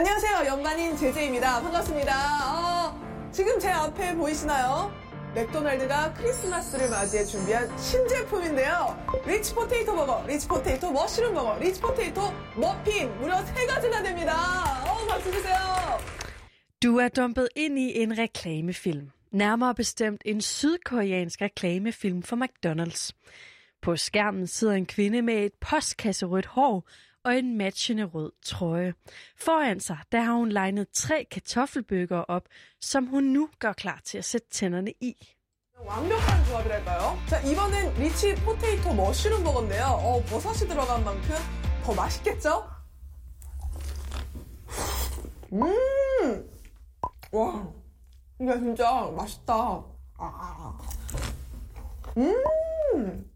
안녕하세요. 연관인 제재입니다. 반갑습니다. 어, 지금 제 앞에 보이시나요? 맥도날드가 크리스마스를 맞이해 준비한 신제품인데요. 리치 포테이토 버거, 리치 포테이토 머쉬룸 버거, 리치 포테이토 머핀 무려 세 가지나 됩니다. 어, 박수 주세요. Du er dumpet ind i en reklamefilm. Nærmere bestemt en sydkoreansk reklamefilm for McDonald's. På skærmen sidder en kvinde med et postkasserødt hår og en matchende rød trøje. Foran sig, der har hun legnet tre kartoffelbøger op, som hun nu gør klar til at sætte tænderne i. 완벽한 조합이랄까요? 자, 이번엔 리치 포테이토 머쉬룸 버거인데요. 어, 버섯이 들어간 만큼 더 맛있겠죠? 음! 와, 이게 진짜 맛있다. 아. 음!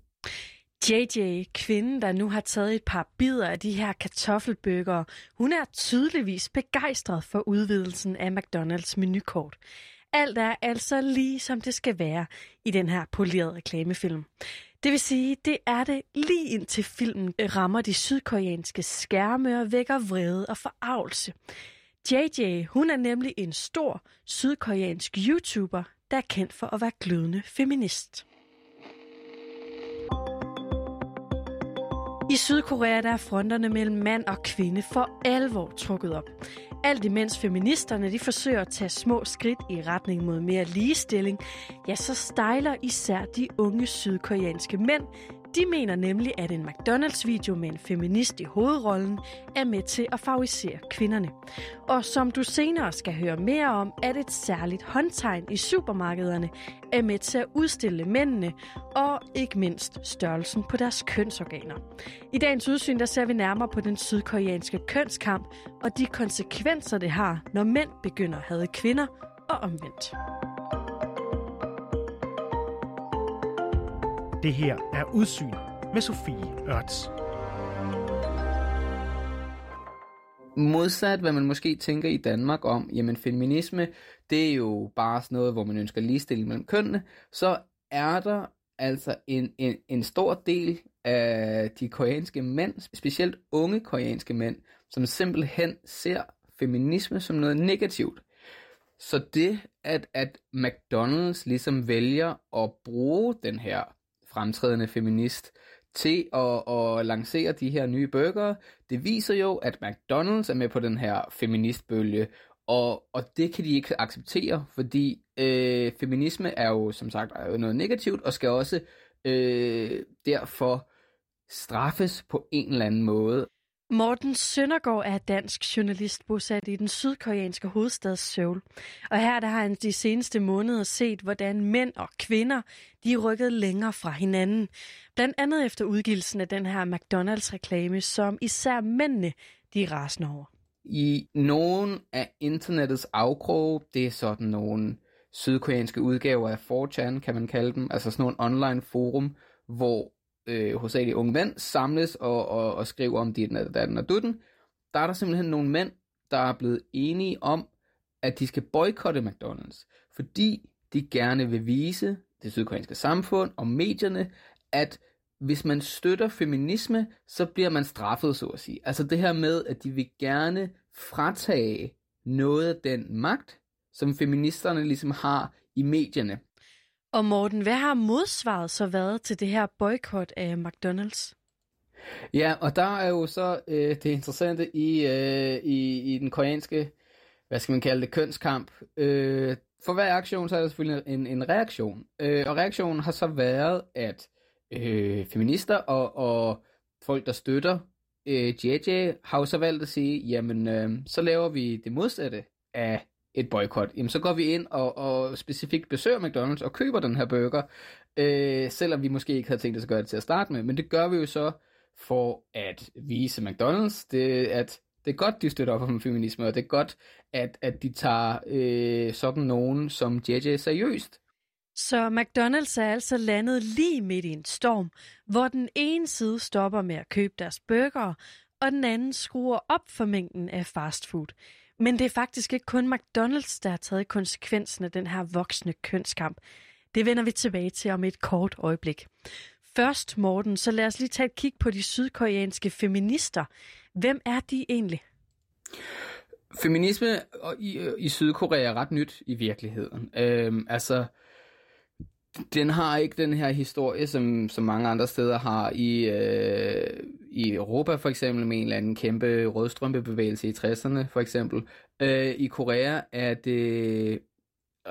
JJ, kvinden, der nu har taget et par bidder af de her kartoffelbøger, hun er tydeligvis begejstret for udvidelsen af McDonald's menukort. Alt er altså lige som det skal være i den her polerede reklamefilm. Det vil sige, det er det lige indtil filmen rammer de sydkoreanske skærme og vækker vrede og forarvelse. JJ, hun er nemlig en stor sydkoreansk YouTuber, der er kendt for at være glødende feminist. I Sydkorea der er fronterne mellem mand og kvinde for alvor trukket op. Alt imens feministerne de forsøger at tage små skridt i retning mod mere ligestilling, ja, så stejler især de unge sydkoreanske mænd. De mener nemlig, at en McDonald's-video med en feminist i hovedrollen er med til at favorisere kvinderne. Og som du senere skal høre mere om, at et særligt håndtegn i supermarkederne er med til at udstille mændene og ikke mindst størrelsen på deres kønsorganer. I dagens udsyn der ser vi nærmere på den sydkoreanske kønskamp og de konsekvenser, det har, når mænd begynder at have kvinder og omvendt. Det her er Udsyn med Sofie Ørts. Modsat hvad man måske tænker i Danmark om, jamen feminisme, det er jo bare sådan noget, hvor man ønsker ligestilling mellem kønnene, så er der altså en, en, en stor del af de koreanske mænd, specielt unge koreanske mænd, som simpelthen ser feminisme som noget negativt. Så det, at, at McDonald's ligesom vælger at bruge den her fremtrædende feminist til at, at lancere de her nye burgere. det viser jo, at McDonald's er med på den her feministbølge, og, og det kan de ikke acceptere, fordi øh, feminisme er jo som sagt er jo noget negativt, og skal også øh, derfor straffes på en eller anden måde. Morten Søndergaard er dansk journalist bosat i den sydkoreanske hovedstad Seoul. Og her der har han de seneste måneder set, hvordan mænd og kvinder de er rykket længere fra hinanden. Blandt andet efter udgivelsen af den her McDonald's-reklame, som især mændene de er rasende over. I nogen af internettets afkroge, det er sådan nogle sydkoreanske udgaver af 4chan, kan man kalde dem, altså sådan nogle online forum, hvor øh, hovedsageligt unge mænd samles og, og, og skriver om dit og datten og dutten, der er der simpelthen nogle mænd, der er blevet enige om, at de skal boykotte McDonald's, fordi de gerne vil vise det sydkoreanske samfund og medierne, at hvis man støtter feminisme, så bliver man straffet, så at sige. Altså det her med, at de vil gerne fratage noget af den magt, som feministerne ligesom har i medierne. Og Morten, hvad har modsvaret så været til det her boykot af McDonald's? Ja, og der er jo så øh, det interessante i, øh, i, i den koreanske, hvad skal man kalde det, kønskamp. Øh, for hver aktion, så er der selvfølgelig en, en reaktion. Øh, og reaktionen har så været, at øh, feminister og, og folk, der støtter øh, JJ, har jo så valgt at sige, jamen, øh, så laver vi det modsatte af et boykot, jamen så går vi ind og, og specifikt besøger McDonald's og køber den her burger, øh, selvom vi måske ikke havde tænkt os at gøre det til at starte med. Men det gør vi jo så for at vise McDonald's, det, at det er godt, de støtter op om feminisme, og det er godt, at, at de tager øh, sådan nogen som JJ seriøst. Så McDonald's er altså landet lige midt i en storm, hvor den ene side stopper med at købe deres burger, og den anden skruer op for mængden af fastfood. Men det er faktisk ikke kun McDonald's, der har taget konsekvensen af den her voksende kønskamp. Det vender vi tilbage til om et kort øjeblik. Først, Morten, så lad os lige tage et kig på de sydkoreanske feminister. Hvem er de egentlig? Feminisme i, øh, i Sydkorea er ret nyt i virkeligheden. Øhm, altså, den har ikke den her historie, som, som mange andre steder har i, øh, i Europa for eksempel, med en eller anden kæmpe rødstrømpebevægelse i 60'erne for eksempel. Øh, I Korea er det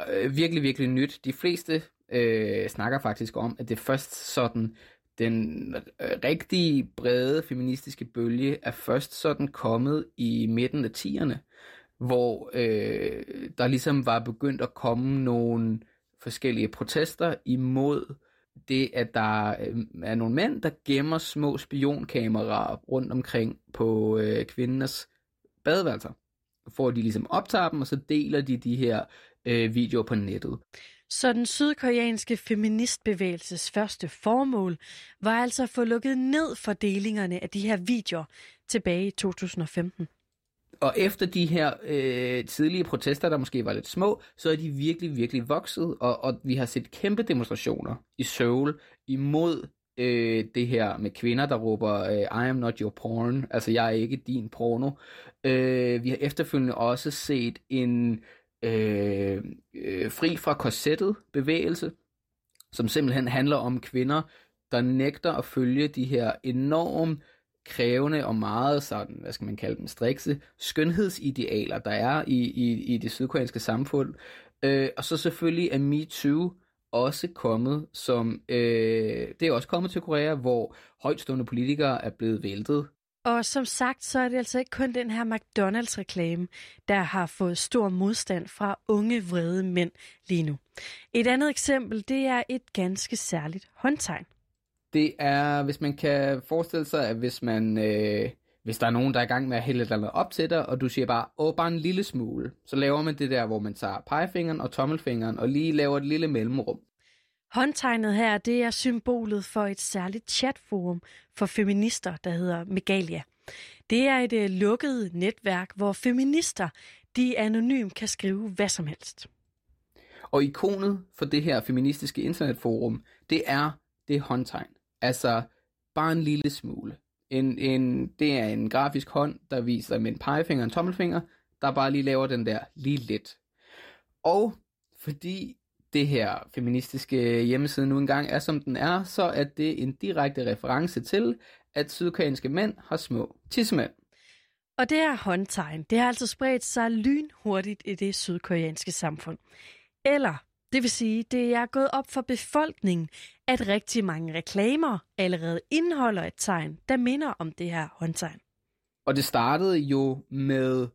øh, virkelig, virkelig nyt. De fleste øh, snakker faktisk om, at det først sådan, den øh, rigtige brede feministiske bølge er først sådan kommet i midten af 10'erne, hvor øh, der ligesom var begyndt at komme nogle forskellige protester imod det, at der øhm, er nogle mænd, der gemmer små spionkameraer rundt omkring på øh, kvindernes badeværelser. For at de ligesom optager dem, og så deler de de her øh, videoer på nettet. Så den sydkoreanske feministbevægelses første formål var altså at få lukket ned for delingerne af de her videoer tilbage i 2015. Og efter de her øh, tidlige protester, der måske var lidt små, så er de virkelig, virkelig vokset, og, og vi har set kæmpe demonstrationer i Seoul imod øh, det her med kvinder, der råber, øh, I am not your porn, altså jeg er ikke din porno. Øh, vi har efterfølgende også set en øh, øh, fri fra korsettet bevægelse, som simpelthen handler om kvinder, der nægter at følge de her enormt krævende og meget sådan, hvad skal man kalde dem, strikse skønhedsidealer, der er i, i, i det sydkoreanske samfund. Øh, og så selvfølgelig er MeToo også kommet som, øh, det er også kommet til Korea, hvor højtstående politikere er blevet væltet. Og som sagt, så er det altså ikke kun den her McDonald's-reklame, der har fået stor modstand fra unge vrede mænd lige nu. Et andet eksempel, det er et ganske særligt håndtegn. Det er, hvis man kan forestille sig, at hvis man... Øh, hvis der er nogen, der er i gang med at hælde et eller andet op til dig, og du siger bare, åh, bare en lille smule, så laver man det der, hvor man tager pegefingeren og tommelfingeren og lige laver et lille mellemrum. Håndtegnet her, det er symbolet for et særligt chatforum for feminister, der hedder Megalia. Det er et uh, lukket netværk, hvor feminister de anonymt kan skrive hvad som helst. Og ikonet for det her feministiske internetforum, det er det håndtegn. Altså bare en lille smule. En, en, det er en grafisk hånd, der viser med en pegefinger og en tommelfinger, der bare lige laver den der lige lidt. Og fordi det her feministiske hjemmeside nu engang er, som den er, så er det en direkte reference til, at sydkoreanske mænd har små tissemænd. Og det her håndtegn, det har altså spredt sig lynhurtigt i det sydkoreanske samfund. Eller, det vil sige, det er gået op for befolkningen, at rigtig mange reklamer allerede indeholder et tegn, der minder om det her håndtegn. Og det startede jo med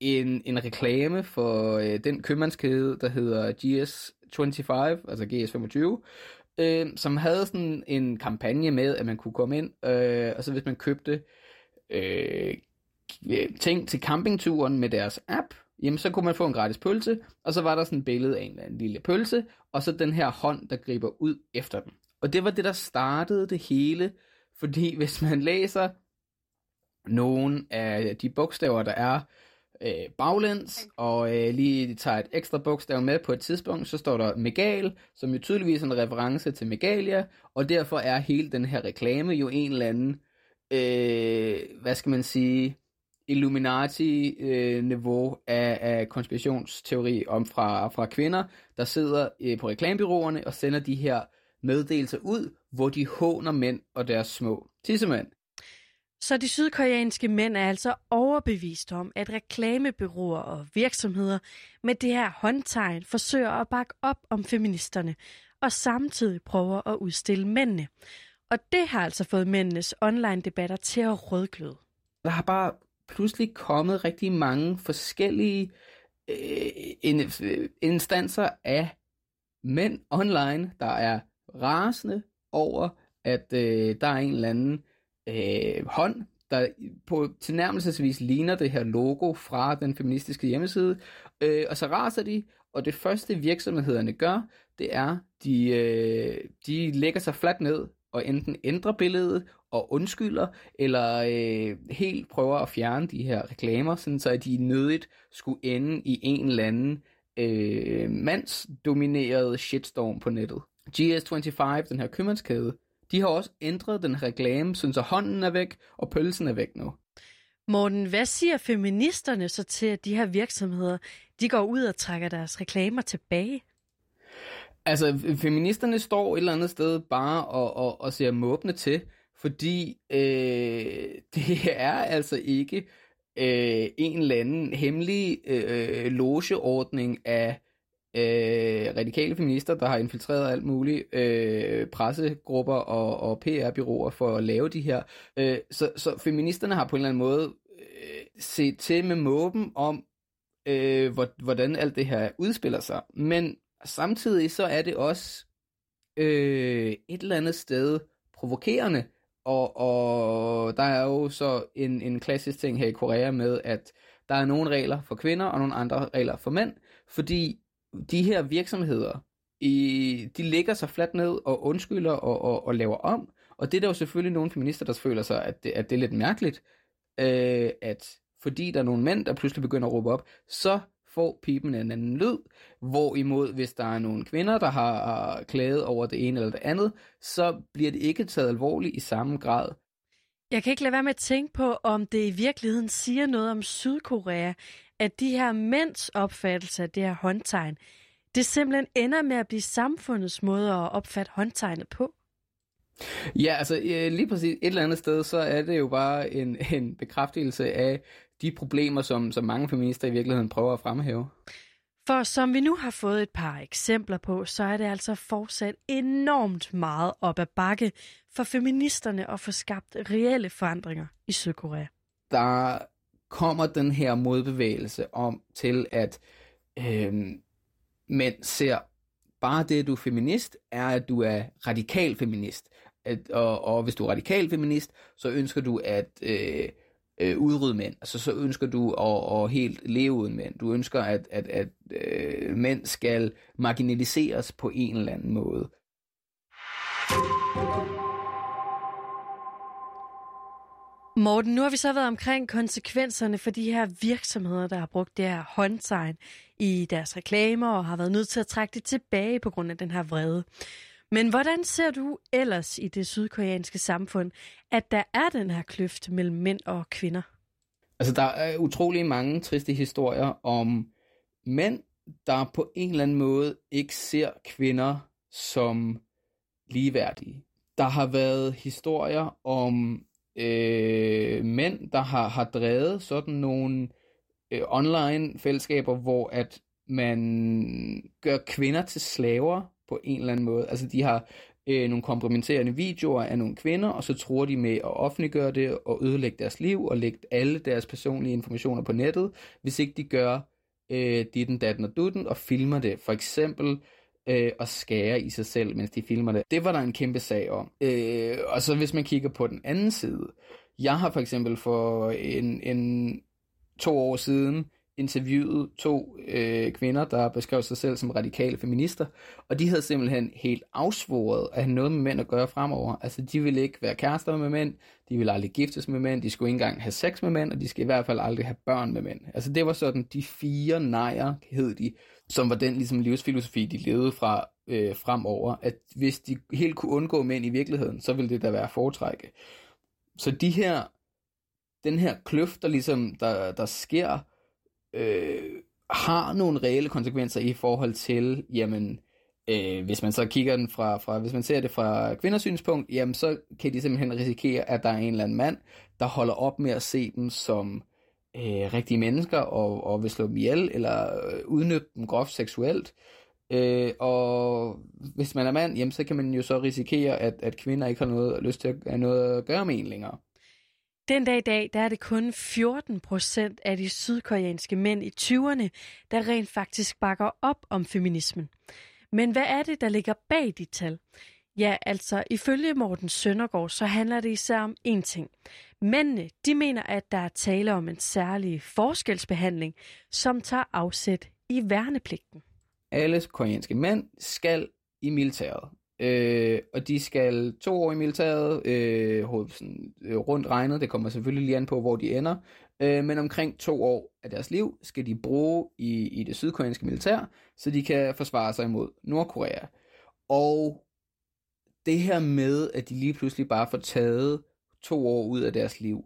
en, en reklame for øh, den købmandskæde, der hedder GS25, altså GS25, øh, som havde sådan en kampagne med, at man kunne komme ind, øh, og så hvis man købte øh, ting til campingturen med deres app, jamen så kunne man få en gratis pølse, og så var der sådan et billede af en, en lille pølse, og så den her hånd, der griber ud efter den. Og det var det, der startede det hele, fordi hvis man læser nogle af de bogstaver, der er øh, baglæns, og øh, lige tager et ekstra bogstav med på et tidspunkt, så står der Megal, som jo tydeligvis er en reference til Megalia, og derfor er hele den her reklame jo en eller anden, øh, hvad skal man sige, Illuminati-niveau af, af konspirationsteori om fra, fra kvinder, der sidder øh, på reklamebyråerne og sender de her meddelelser ud, hvor de håner mænd og deres små tissemænd. Så de sydkoreanske mænd er altså overbevist om, at reklamebyråer og virksomheder med det her håndtegn forsøger at bakke op om feministerne, og samtidig prøver at udstille mændene. Og det har altså fået mændenes online-debatter til at rødgløde. Der har bare pludselig kommet rigtig mange forskellige øh, instanser af mænd online, der er rasende over, at øh, der er en eller anden øh, hånd, der på tilnærmelsesvis ligner det her logo fra den feministiske hjemmeside, øh, og så raser de, og det første virksomhederne gør, det er, de, øh, de lægger sig fladt ned og enten ændrer billedet og undskylder, eller øh, helt prøver at fjerne de her reklamer, sådan så at de nødigt skulle ende i en eller anden øh, mandsdomineret shitstorm på nettet. GS25, den her købmandskæde, de har også ændret den reklame, så hånden er væk, og pølsen er væk nu. Morten, hvad siger feministerne så til, at de her virksomheder, de går ud og trækker deres reklamer tilbage? Altså, feministerne står et eller andet sted bare og, og, og ser måbne til, fordi øh, det er altså ikke øh, en eller anden hemmelig øh, logeordning af øh, radikale feminister, der har infiltreret alt muligt, øh, pressegrupper og, og PR-byråer for at lave de her. Øh, så, så feministerne har på en eller anden måde øh, set til med måben om, øh, hvordan alt det her udspiller sig. Men samtidig så er det også øh, et eller andet sted provokerende, og, og der er jo så en, en klassisk ting her i Korea med, at der er nogle regler for kvinder og nogle andre regler for mænd, fordi de her virksomheder, i, de lægger sig fladt ned og undskylder og, og, og laver om. Og det er der jo selvfølgelig nogle feminister, der føler sig, at det, at det er lidt mærkeligt, øh, at fordi der er nogle mænd, der pludselig begynder at råbe op, så får pipen en anden lyd. Hvorimod, hvis der er nogle kvinder, der har klaget over det ene eller det andet, så bliver det ikke taget alvorligt i samme grad. Jeg kan ikke lade være med at tænke på, om det i virkeligheden siger noget om Sydkorea, at de her mænds opfattelse af det her håndtegn, det simpelthen ender med at blive samfundets måde at opfatte håndtegnet på. Ja, altså lige præcis et eller andet sted, så er det jo bare en, en bekræftelse af de problemer, som, som mange feminister i virkeligheden prøver at fremhæve. For som vi nu har fået et par eksempler på, så er det altså fortsat enormt meget op ad bakke for feministerne at få skabt reelle forandringer i Sydkorea. Der kommer den her modbevægelse om til, at øh, mænd ser bare det, at du er feminist, er, at du er radikal feminist. At, og, og hvis du er radikal feminist, så ønsker du at øh, øh, udrydde mænd. Altså så ønsker du at, at helt leve uden mænd. Du ønsker, at, at, at øh, mænd skal marginaliseres på en eller anden måde. Morten, nu har vi så været omkring konsekvenserne for de her virksomheder, der har brugt det her håndtegn i deres reklamer og har været nødt til at trække det tilbage på grund af den her vrede. Men hvordan ser du ellers i det sydkoreanske samfund, at der er den her kløft mellem mænd og kvinder? Altså, der er utrolig mange triste historier om mænd, der på en eller anden måde ikke ser kvinder som ligeværdige. Der har været historier om øh, mænd, der har, har drevet sådan nogle øh, online fællesskaber, hvor at man gør kvinder til slaver på en eller anden måde. Altså de har øh, nogle kompromitterende videoer af nogle kvinder, og så tror de med at offentliggøre det og ødelægge deres liv og lægge alle deres personlige informationer på nettet, hvis ikke de gør øh, ditten, datten og dutten og filmer det. For eksempel øh, og skære i sig selv, mens de filmer det. Det var der en kæmpe sag om. Øh, og så hvis man kigger på den anden side, jeg har for eksempel for en, en to år siden interviewet to øh, kvinder, der beskrev sig selv som radikale feminister, og de havde simpelthen helt afsvoret at have noget med mænd at gøre fremover. Altså, de ville ikke være kærester med mænd, de ville aldrig giftes med mænd, de skulle ikke engang have sex med mænd, og de skal i hvert fald aldrig have børn med mænd. Altså, det var sådan de fire nejer, hed de, som var den ligesom livsfilosofi, de levede fra øh, fremover, at hvis de helt kunne undgå mænd i virkeligheden, så ville det da være foretrække. Så de her, den her kløft, der ligesom, der, der sker, øh, har nogle reelle konsekvenser i forhold til, jamen, øh, hvis man så kigger den fra, fra, hvis man ser det fra kvinders synspunkt, jamen så kan de simpelthen risikere, at der er en eller anden mand, der holder op med at se dem som øh, rigtige mennesker, og, og vil slå dem ihjel, eller øh, udnytte dem groft seksuelt. Øh, og hvis man er mand, jamen, så kan man jo så risikere, at, at kvinder ikke har noget lyst til at noget at gøre med en længere. Den dag i dag, der er det kun 14 procent af de sydkoreanske mænd i 20'erne, der rent faktisk bakker op om feminismen. Men hvad er det, der ligger bag de tal? Ja, altså ifølge Morten Søndergaard, så handler det især om én ting. Mændene, de mener, at der er tale om en særlig forskelsbehandling, som tager afsæt i værnepligten. Alle koreanske mænd skal i militæret. Øh, og de skal to år i militæret, øh, sådan, øh, rundt regnet, det kommer selvfølgelig lige an på, hvor de ender, øh, men omkring to år af deres liv skal de bruge i, i det sydkoreanske militær, så de kan forsvare sig imod Nordkorea. Og det her med, at de lige pludselig bare får taget to år ud af deres liv,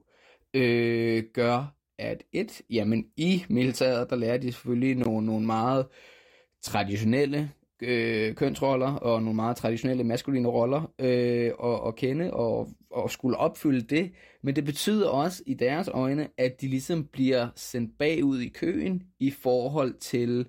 øh, gør, at et, jamen i militæret, der lærer de selvfølgelig nogle, nogle meget traditionelle øh, kønsroller og nogle meget traditionelle maskuline roller øh, at, at kende og, og skulle opfylde det. Men det betyder også i deres øjne, at de ligesom bliver sendt bagud i køen i forhold til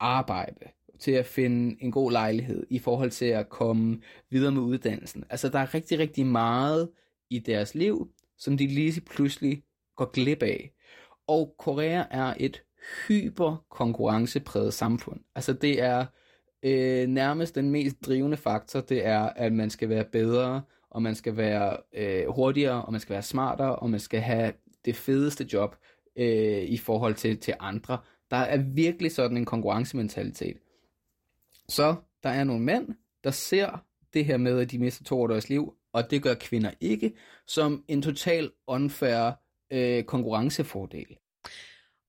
arbejde til at finde en god lejlighed, i forhold til at komme videre med uddannelsen. Altså, der er rigtig, rigtig meget i deres liv, som de lige pludselig går glip af. Og Korea er et hyper konkurrencepræget samfund. Altså, det er øh, nærmest den mest drivende faktor, det er, at man skal være bedre, og man skal være øh, hurtigere, og man skal være smartere, og man skal have det fedeste job øh, i forhold til, til andre. Der er virkelig sådan en konkurrencementalitet. Så der er nogle mænd, der ser det her med, at de mister to år deres liv, og det gør kvinder ikke, som en total unfair øh, konkurrencefordel.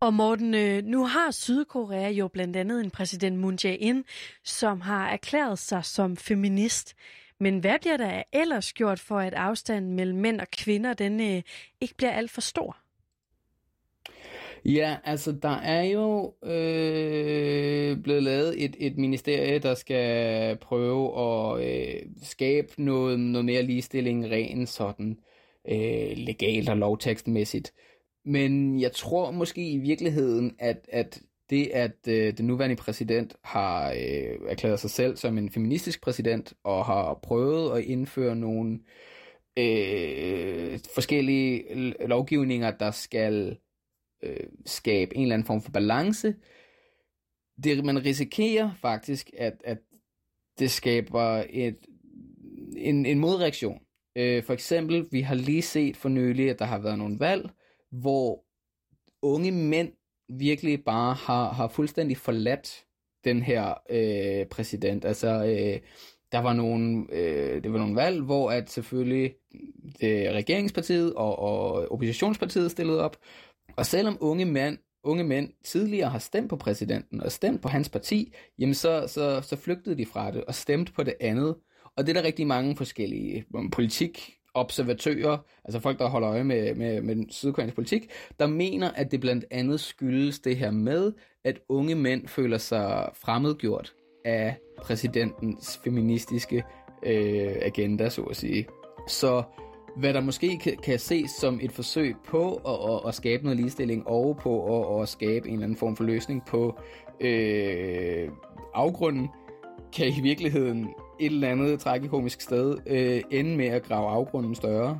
Og Morten, øh, nu har Sydkorea jo blandt andet en præsident Moon Jae-in, som har erklæret sig som feminist. Men hvad bliver der ellers gjort for, at afstanden mellem mænd og kvinder den øh, ikke bliver alt for stor? Ja, altså der er jo øh, blevet lavet et, et ministerie, der skal prøve at øh, skabe noget, noget mere ligestilling rent sådan øh, legalt og lovtekstmæssigt. Men jeg tror måske i virkeligheden, at, at det, at øh, den nuværende præsident har øh, erklæret sig selv som en feministisk præsident, og har prøvet at indføre nogle øh, forskellige lovgivninger, der skal øh, skabe en eller anden form for balance. Det, man risikerer faktisk, at, at det skaber et, en, en modreaktion. Øh, for eksempel, vi har lige set for nylig, at der har været nogle valg, hvor unge mænd virkelig bare har, har fuldstændig forladt den her øh, præsident. Altså, øh, der var nogle, øh, det var nogle valg, hvor at selvfølgelig det, regeringspartiet og, og oppositionspartiet stillede op, og selvom unge mænd, unge mænd tidligere har stemt på præsidenten og stemt på hans parti, jamen så, så, så flygtede de fra det og stemte på det andet. Og det er der rigtig mange forskellige politik observatører, altså folk, der holder øje med, med, med den sydkoreanske politik, der mener, at det blandt andet skyldes det her med, at unge mænd føler sig fremmedgjort af præsidentens feministiske øh, agenda, så at sige. Så hvad der måske kan, kan ses som et forsøg på at, at, at skabe noget ligestilling og på at, at skabe en eller anden form for løsning på øh, afgrunden, kan i virkeligheden et eller andet tragikomisk sted øh, ende med at grave afgrunden større.